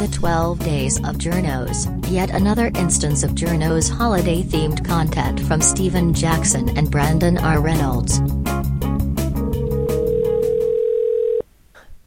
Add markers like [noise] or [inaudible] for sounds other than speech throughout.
The 12 Days of Journos, yet another instance of Journos holiday themed content from Stephen Jackson and Brandon R. Reynolds.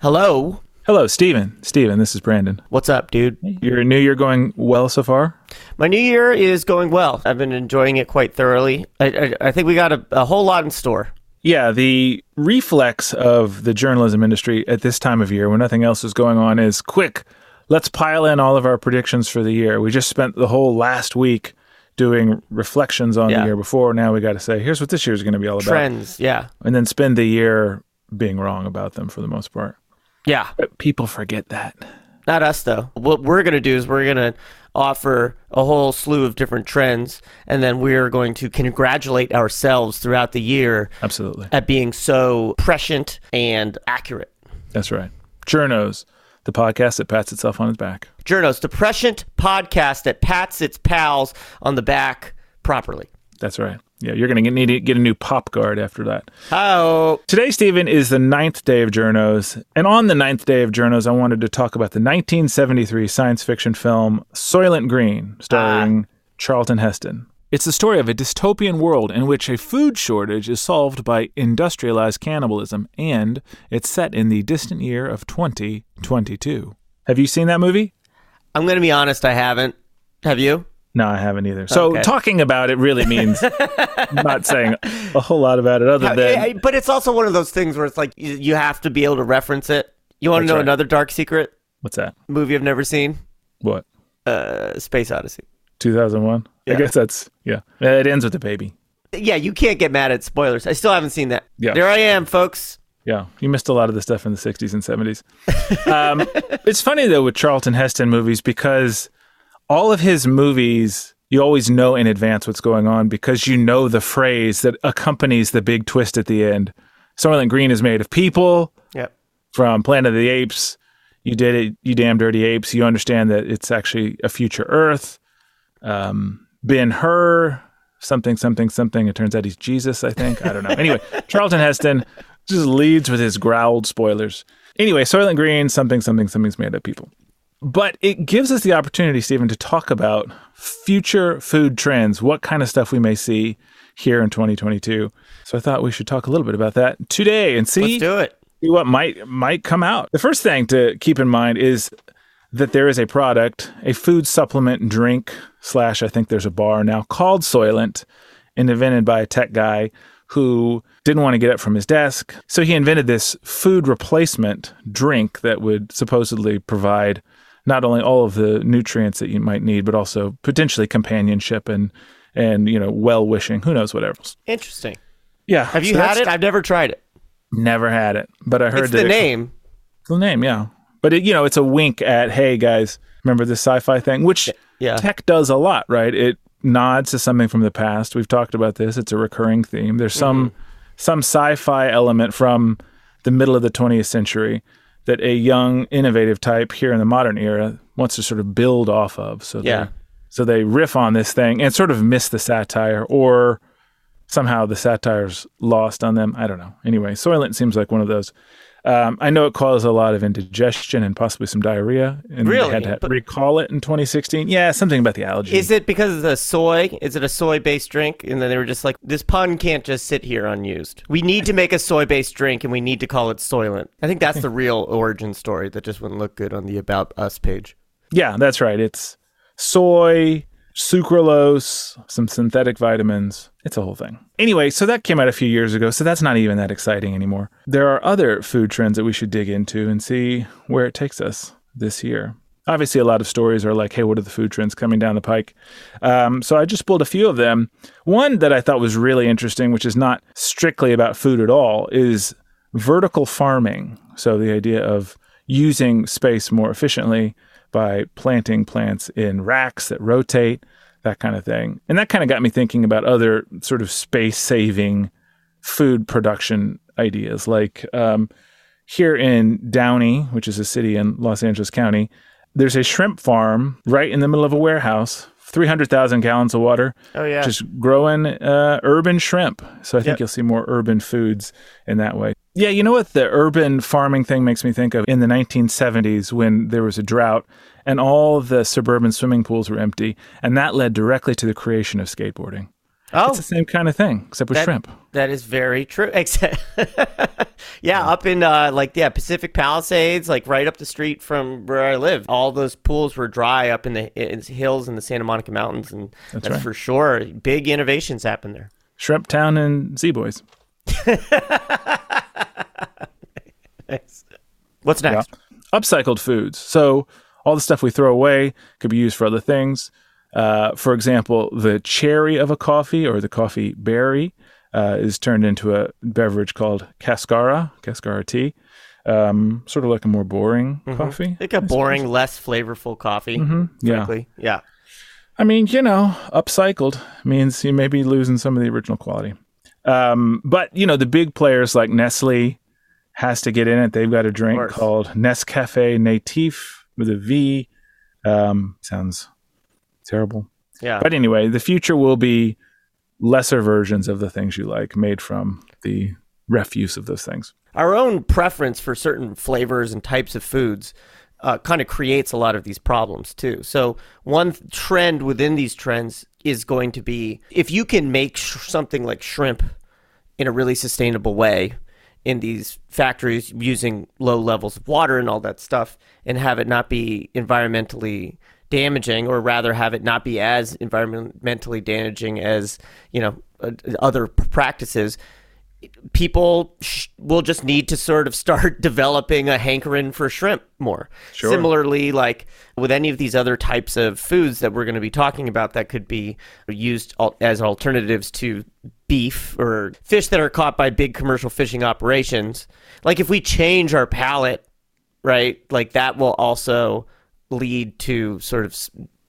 Hello. Hello, Steven. Steven, this is Brandon. What's up, dude? Your new year going well so far? My new year is going well. I've been enjoying it quite thoroughly. I, I, I think we got a, a whole lot in store. Yeah, the reflex of the journalism industry at this time of year when nothing else is going on is quick, let's pile in all of our predictions for the year. We just spent the whole last week doing reflections on Yeah. the year before. Now we got to say, here's what this year is going to be all about. Trends, yeah. And then spend the year being wrong about them for the most part. Yeah. But people forget that. Not us, though. What we're going to do is we're going to offer a whole slew of different trends, and then we're going to congratulate ourselves throughout the year Absolutely. at being so prescient and accurate. That's right. Journos, the podcast that pats itself on its back. Journos, the prescient podcast that pats its pals on the back properly. That's right. Yeah, you're going to need to get a new pop guard after that. Oh, Today, Stephen, is the ninth day of Journos. And on the ninth day of Journos, I wanted to talk about the 1973 science fiction film Soylent Green, starring ah. Charlton Heston. It's the story of a dystopian world in which a food shortage is solved by industrialized cannibalism, and it's set in the distant year of 2022. Have you seen that movie? I'm going to be honest, I haven't. Have you? No, I haven't either. So Okay. talking about it really means [laughs] not saying a whole lot about it other than but it's also one of those things where it's like you, have to be able to reference it. You want to know right. another dark secret what's that? movie I've never seen? What? Uh, Space Odyssey. 2001? Yeah. I guess that's yeah. It ends with a baby. Yeah, you can't get mad at spoilers. I still haven't seen that. Yeah. There I am, folks. Yeah, you missed a lot of the stuff in the 60s and 70s. Um, [laughs] it's funny though with Charlton Heston movies because all of his movies you always know in advance what's going on because you know the phrase that accompanies the big twist at the end. Soylent Green is made of people Yep. from Planet of the Apes. You did it, you damn dirty apes. You understand that it's actually a future Earth. Um, ben Hur, something, something, something. It turns out he's Jesus, I think. I don't know. Anyway, [laughs] Charlton Heston just leads with his growled spoilers. Anyway, Soylent Green, something, something, something's made of people. But it gives us the opportunity, Stephen, to talk about future food trends, what kind of stuff we may see here in 2022. So I thought we should talk a little bit about that today and see Let's do it. see what might might come out. The first thing to keep in mind is that there is a product, a food supplement drink slash I think there's a bar now called Soylent, and invented by a tech guy who didn't want to get up from his desk. So he invented this food replacement drink that would supposedly provide not only all of the nutrients that you might need, but also potentially companionship and and you know well wishing. Who knows what else? Interesting. Yeah. Have you so had it? I've never tried it. Never had it, but I heard It's the it- name. the name, yeah. But it, you know, it's a wink at, hey guys, remember this sci-fi thing, which Yeah. tech does a lot, right? It nods to something from the past. We've talked about this. It's a recurring theme. There's some Mm-hmm. some sci-fi element from the middle of the 20th century that a young, innovative type here in the modern era wants to sort of build off of. So Yeah. they, so they riff on this thing and sort of miss the satire, or somehow the satire's lost on them. I don't know. Anyway, Soylent seems like one of those. Um, I know it caused a lot of indigestion and possibly some diarrhea, and Really? they had to But- recall it in 2016. Yeah, something about the allergy. Is it because of the soy? Is it a soy based drink? And then they were just like, this pun can't just sit here unused. We need to make a soy based drink and we need to call it Soylent. I think that's the real origin story that just wouldn't look good on the About Us page. Yeah, that's right. It's soy, sucralose, some synthetic vitamins. It's a whole thing. Anyway, so that came out a few years ago, so that's not even that exciting anymore. There are other food trends that we should dig into and see where it takes us this year. Obviously, a lot of stories are like, hey, what are the food trends coming down the pike? Um, so I just pulled a few of them. One that I thought was really interesting, which is not strictly about food at all, is vertical farming. So the idea of using space more efficiently by planting plants in racks that rotate, that kind of thing. And that kind of got me thinking about other sort of space saving food production ideas. Like um, here in Downey, which is a city in Los Angeles County, there's a shrimp farm right in the middle of a warehouse. 300,000 gallons of water, Oh, yeah. just growing uh, urban shrimp. So I think Yep. you'll see more urban foods in that way. Yeah, you know what the urban farming thing makes me think of? In the 1970s, when there was a drought and all the suburban swimming pools were empty, and that led directly to the creation of skateboarding. Oh, It's the same kind of thing, except with that, shrimp. That is very true. [laughs] Except, yeah, up in uh, like yeah Pacific Palisades, like right up the street from where I live, all those pools were dry up in the in hills in the Santa Monica Mountains, and that's, right. for sure. Big innovations happened there. Shrimp Town and Z Boys. [laughs] What's next? Upcycled foods. So all the stuff we throw away could be used for other things. Uh, for example, the cherry of a coffee or the coffee berry uh, is turned into a beverage called cascara, cascara tea. Um, sort of like a more boring coffee. Like a boring, less flavorful coffee. Yeah. Frankly, yeah. I mean, you know, upcycled means you may be losing some of the original quality. Um, but you know, the big players like Nestle has to get in it. They've got a drink called Nescafe Nativ with a V. Um, sounds terrible. Yeah. But anyway, the future will be lesser versions of the things you like, made from the refuse of those things. our own preference for certain flavors and types of foods uh, kind of creates a lot of these problems too. So one trend within these trends is going to be if you can make sh- something like shrimp in a really sustainable way in these factories using low levels of water and all that stuff and have it not be environmentally damaging or rather have it not be as environmentally damaging as you know uh, other practices people sh- will just need to sort of [laughs] start developing a hankering for shrimp more. Sure. Similarly, like with any of these other types of foods that we're going to be talking about that could be used al- as alternatives to beef or fish that are caught by big commercial fishing operations. Like if we change our palate, right, like that will also lead to sort of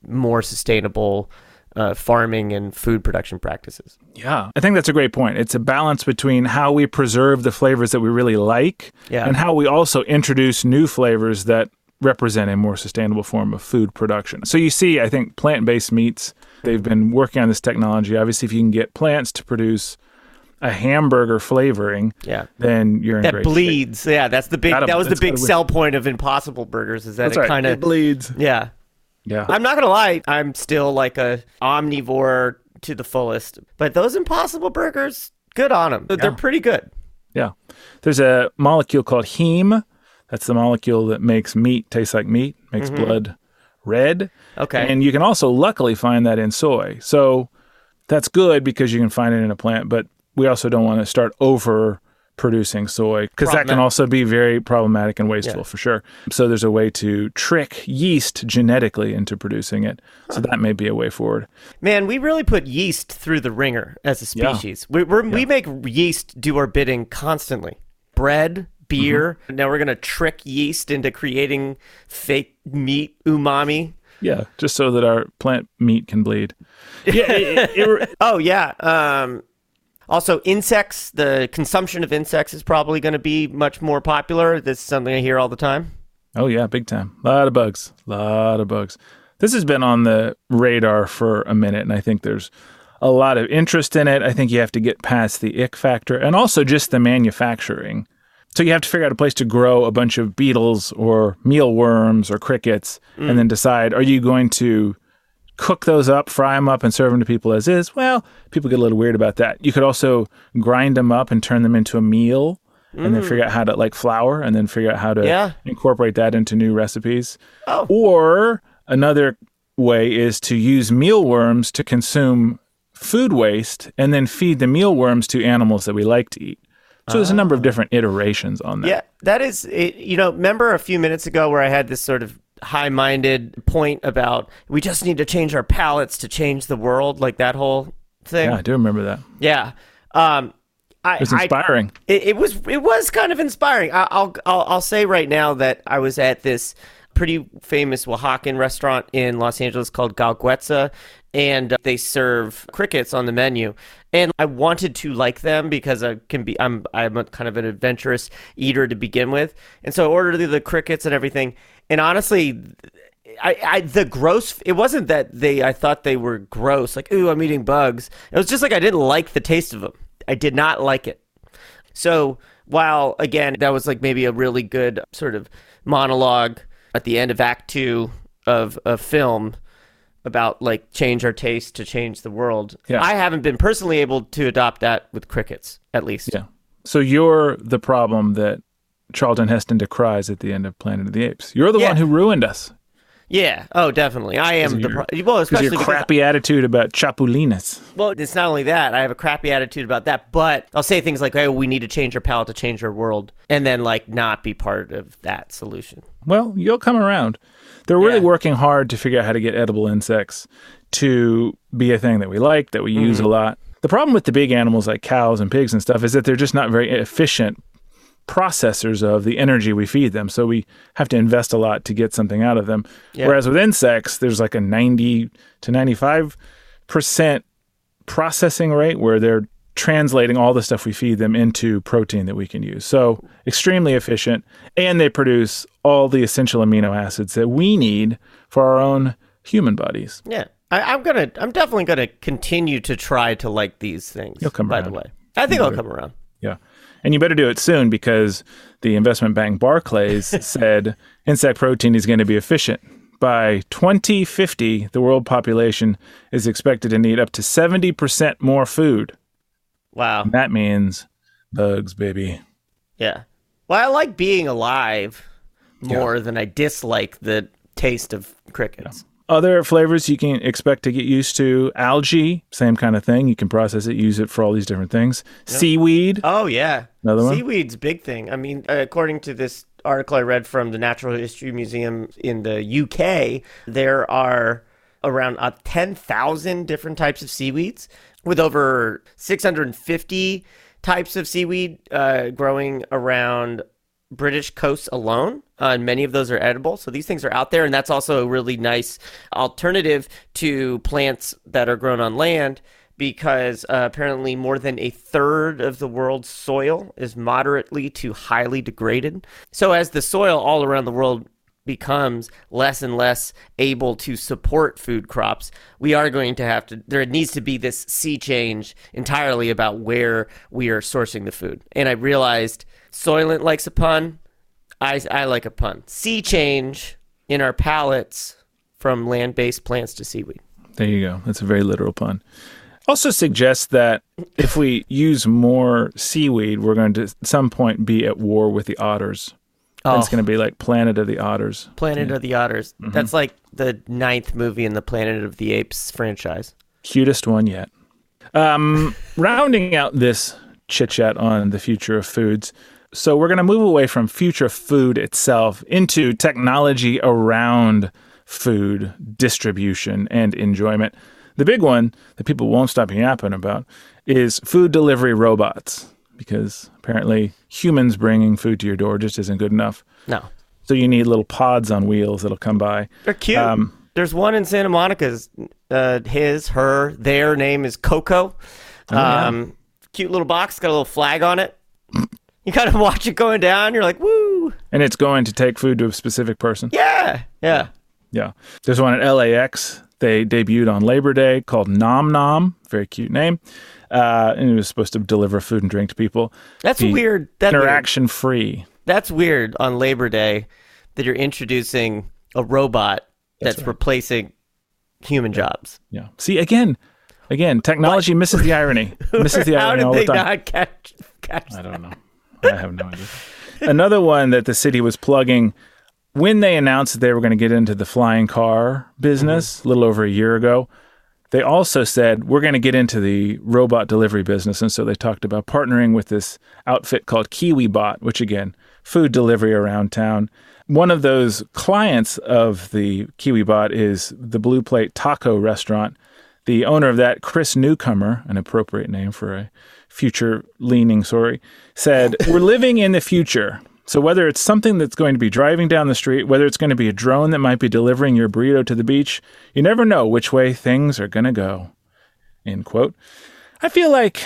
more sustainable uh, farming and food production practices. Yeah, I think that's a great point. It's a balance between how we preserve the flavors that we really like Yeah. and how we also introduce new flavors that represent a more sustainable form of food production. So you see, I think plant-based meats, they've been working on this technology. Obviously, if you can get plants to produce a hamburger flavoring, Yeah. then you're in that shape. bleeds. Yeah, that's the big. Gotta- that was the big sell point of Impossible Burgers is that That's it right. kind of. bleeds. Yeah, Yeah. I'm not gonna lie. I'm still like a omnivore to the fullest, but those Impossible Burgers, good on them. They're pretty good. Yeah. There's a molecule called heme. That's the molecule that makes meat taste like meat, makes mm-hmm. blood red. Okay. And you can also luckily find that in soy. So that's good because you can find it in a plant, but we also don't want to start over producing soy because that can also be very problematic and wasteful Yeah. for sure. So there's a way to trick yeast genetically into producing it. So that may be a way forward. Man, we really put yeast through the ringer as a Yeah. species. We we're, we make yeast do our bidding constantly. Bread, beer. Mm-hmm. Now we're gonna trick yeast into creating fake meat umami. Yeah, just so that our plant meat can bleed. [laughs] Yeah, it- it- it- Oh yeah. Um, also, insects. The consumption of insects is probably going to be much more popular. This is something I hear all the time. Oh yeah, big time. A lot of bugs. A lot of bugs. This has been on the radar for a minute, and I think there's a lot of interest in it. I think you have to get past the ick factor and also just the manufacturing. So you have to figure out a place to grow a bunch of beetles or mealworms or crickets, and mm. then decide: are you going to cook those up, fry them up, and serve them to people as is? Well, people get a little weird about that. You could also grind them up and turn them into a meal. And then figure out how to like flour, and then figure out how to Yeah. incorporate that into new recipes. Oh. Or another way is to use mealworms to consume food waste and then feed the mealworms to animals that we like to eat. So there's a number of ah. different iterations on that. Yeah, that is. It, you know, remember a few minutes ago where I had this sort of high-minded point about we just need to change our palates to change the world, like that whole thing. Yeah, I do remember that. Yeah. Um, I, It was I- inspiring. it, it was it was kind of inspiring. I, I'll, I'll I'll say right now that I was at this pretty famous Oaxacan restaurant in Los Angeles called Guelaguetza, and they serve crickets on the menu. And I wanted to like them because I can be I'm I'm a kind of an adventurous eater to begin with, and so I ordered the crickets and everything. And honestly, I, I the gross it wasn't that they I thought they were gross like ooh I'm eating bugs it was just like I didn't like the taste of them I did not like it So while again that was like maybe a really good sort of monologue at the end of Act Two of a film about like change our taste to change the world. Yeah. I haven't been personally able to adopt that with crickets, at least. Yeah. So you're the problem that Charlton Heston decries at the end of Planet of the Apes. You're the Yeah. one who ruined us. Yeah. Oh, definitely. I am the your- pro- well, especially your because crappy attitude about chapulines. Well, it's not only that. I have a crappy attitude about that, but I'll say things like, "Oh, we need to change our palate to change our world," and then like not be part of that solution. Well, you'll come around. They're really Yeah. working hard to figure out how to get edible insects to be a thing that we like, that we use Mm-hmm. a lot. The problem with the big animals like cows and pigs and stuff is that they're just not very efficient processors of the energy we feed them. So we have to invest a lot to get something out of them. Yeah. Whereas with insects, there's like a 90 to 95% processing rate where they're translating all the stuff we feed them into protein that we can use. So extremely efficient and they produce all the essential amino acids that we need for our own human bodies. Yeah, I, I'm gonna. I'm definitely gonna continue to try to like these things. You'll come By around. the way, I think I'll come around. Yeah. And you better do it soon because the investment bank Barclays [laughs] said insect protein is going to be efficient. By 2050, the world population is expected to need up to 70% more food. Wow. That means bugs, baby. Yeah. Well, I like being alive more than I dislike the taste of crickets. Other flavors you can expect to get used to algae, same kind of thing. You can process it, use it for all these different things. Seaweed, Oh yeah, Another one? Seaweed's big thing. I mean, uh, according to this article I read from the Natural History Museum in the UK, there are around uh, ten thousand different types of seaweeds, with over six hundred and fifty types of seaweed uh, growing around British coasts alone, uh, and many of those are edible. So these things are out there, and that's also a really nice alternative to plants that are grown on land because uh, apparently more than a third of the world's soil is moderately to highly degraded. So as the soil all around the world becomes less and less able to support food crops, we are going to have to, there needs to be this sea change entirely about where we are sourcing the food. And I realized Soylent likes a pun. I, I like a pun. Sea change in our palates from land based plants to seaweed. There you go. That's a very literal pun. Also suggests that if we use more seaweed, we're going to at some point be at war with the otters. And It's Oh. going to be like Planet of the Otters. Planet of the Otters. That's like the ninth movie in the Planet of the Apes franchise. Cutest one yet. Um, [laughs] rounding out this chit chat on the future of foods. So we're going to move away from future food itself into technology around food distribution and enjoyment. The big one that people won't stop yapping about is food delivery robots, because apparently humans bringing food to your door just isn't good enough. No. So you need little pods on wheels that'll come by. They're cute. Um, There's one in Santa Monica's. Uh, his, her, their name is Coco. Oh, yeah. um, Cute little box, got a little flag on it. You kind of [laughs] watch it going down. You're like, woo. And it's going to take food to a specific person. Yeah. Yeah. Yeah. There's one at LAX. They debuted on Labor Day called Nom Nom. Very cute name. Uh, and it was supposed to deliver food and drink to people. That's Be weird. That weird. Interaction free. That's weird on Labor Day that you're introducing a robot that's, replacing human jobs. Yeah. See, again, again, technology misses the irony. [laughs] misses the How irony did all they the time. not catch, catch I don't know. I have no idea. Another one that the city was plugging when they announced that they were going to get into the flying car business a little over a year ago. They also said we're going to get into the robot delivery business, and so they talked about partnering with this outfit called KiwiBot, which again, food delivery around town. One of those clients of the KiwiBot is the Blue Plate Taco Restaurant. The owner of that, Chris Newcomer, an appropriate name for a future leaning sorry, said, [laughs] We're living in the future. So whether it's something that's going to be driving down the street, whether it's going to be a drone that might be delivering your burrito to the beach, you never know which way things are going to go. End quote. I feel like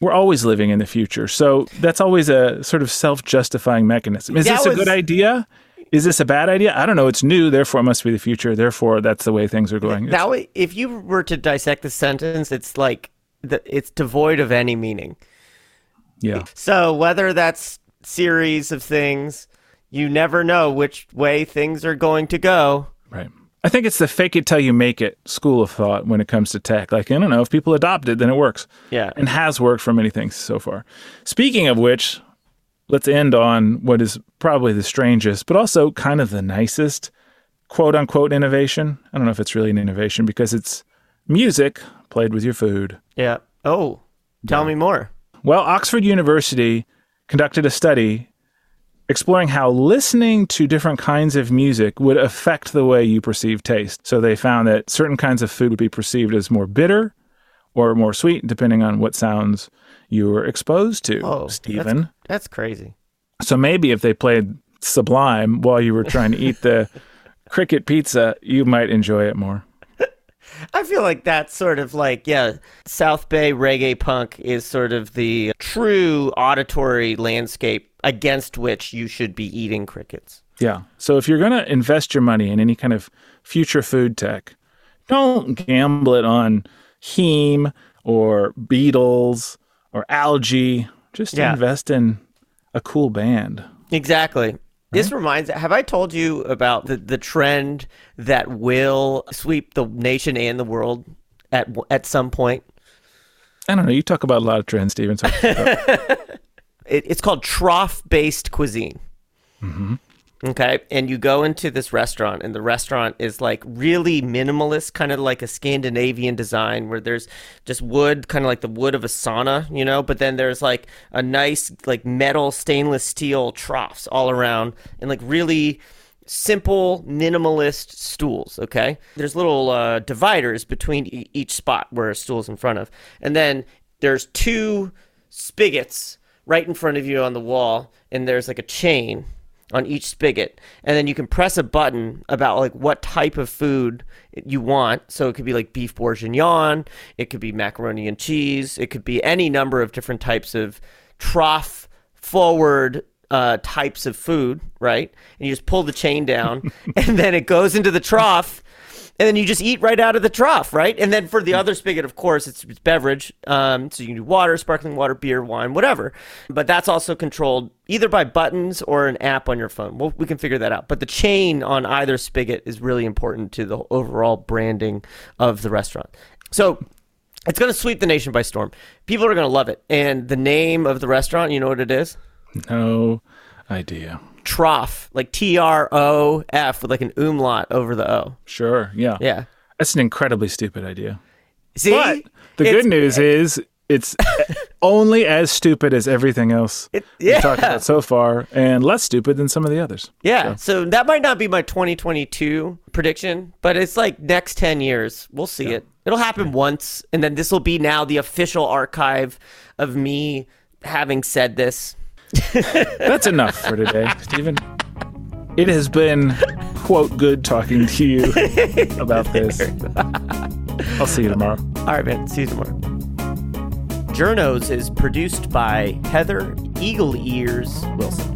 we're always living in the future. So that's always a sort of self justifying mechanism. Is That this a was- good idea? Is this a bad idea? I don't know. It's new, therefore it must be the future. Therefore, that's the way things are going. That way, if you were to dissect the sentence, it's like the, it's devoid of any meaning. Yeah. So whether that's series of things, you never know which way things are going to go. Right. I think it's the fake it till you make it school of thought when it comes to tech. Like, I don't know, if people adopt it, then it works. Yeah. And has worked for many things so far. Speaking of which, let's end on what is probably the strangest, but also kind of the nicest quote unquote innovation. I don't know if it's really an innovation because it's music played with your food. Yeah. Oh, tell me more. Well, Oxford University conducted a study exploring how listening to different kinds of music would affect the way you perceive taste. So they found that certain kinds of food would be perceived as more bitter or more sweet, depending on what sounds you were exposed to, Oh, Stephen. That's, that's crazy. So maybe if they played Sublime while you were trying to eat the [laughs] cricket pizza, you might enjoy it more. I feel like that's sort of like, yeah, South Bay reggae punk is sort of the true auditory landscape against which you should be eating crickets. Yeah. So if you're going to invest your money in any kind of future food tech, don't gamble it on heme or beetles or algae. Just Yeah. invest in a cool band. Exactly. This reminds have I told you about the, the trend that will sweep the nation and the world at at some point? I don't know. You talk about a lot of trends, Steven. So [laughs] It, it's called trough based cuisine. Mm-hmm. Okay. And you go into this restaurant, and the restaurant is like really minimalist, kind of like a Scandinavian design where there's just wood, kind of like the wood of a sauna, you know, but then there's like a nice, like metal stainless steel troughs all around and like really simple minimalist stools okay there's little uh, dividers between e- each spot where a stool's in front of and then there's two spigots right in front of you on the wall and there's like a chain on each spigot. And then you can press a button about like what type of food you want. So it could be like beef bourguignon it could be macaroni and cheese it could be any number of different types of trough forward uh, types of food right? And you just pull the chain down [laughs] and then it goes into the trough and then you just eat right out of the trough, right? And then for the other spigot, of course, it's, it's beverage. Um, so you can do water, sparkling water, beer, wine, whatever. But that's also controlled either by buttons or an app on your phone. Well, we can figure that out. But the chain on either spigot is really important to the overall branding of the restaurant. So it's going to sweep the nation by storm. People are going to love it. And the name of the restaurant, you know what it is? no idea. Trough, like T R O F with like an umlaut over the O. Sure. Yeah. Yeah. That's an incredibly stupid idea. See? But the good news [laughs] is it's only as stupid as everything else It- we've yeah. talked about so far, and less stupid than some of the others. Yeah, so that might not be my 2022 prediction, but it's like next 10 years. We'll see it. It'll happen once, and then this will be now the official archive of me having said this. [laughs] That's enough for today, Stephen. It has been, quote, good talking to you [laughs] about this. I'll see you tomorrow. All right, man. See you tomorrow. Journos is produced by Heather Eagle Ears Wilson.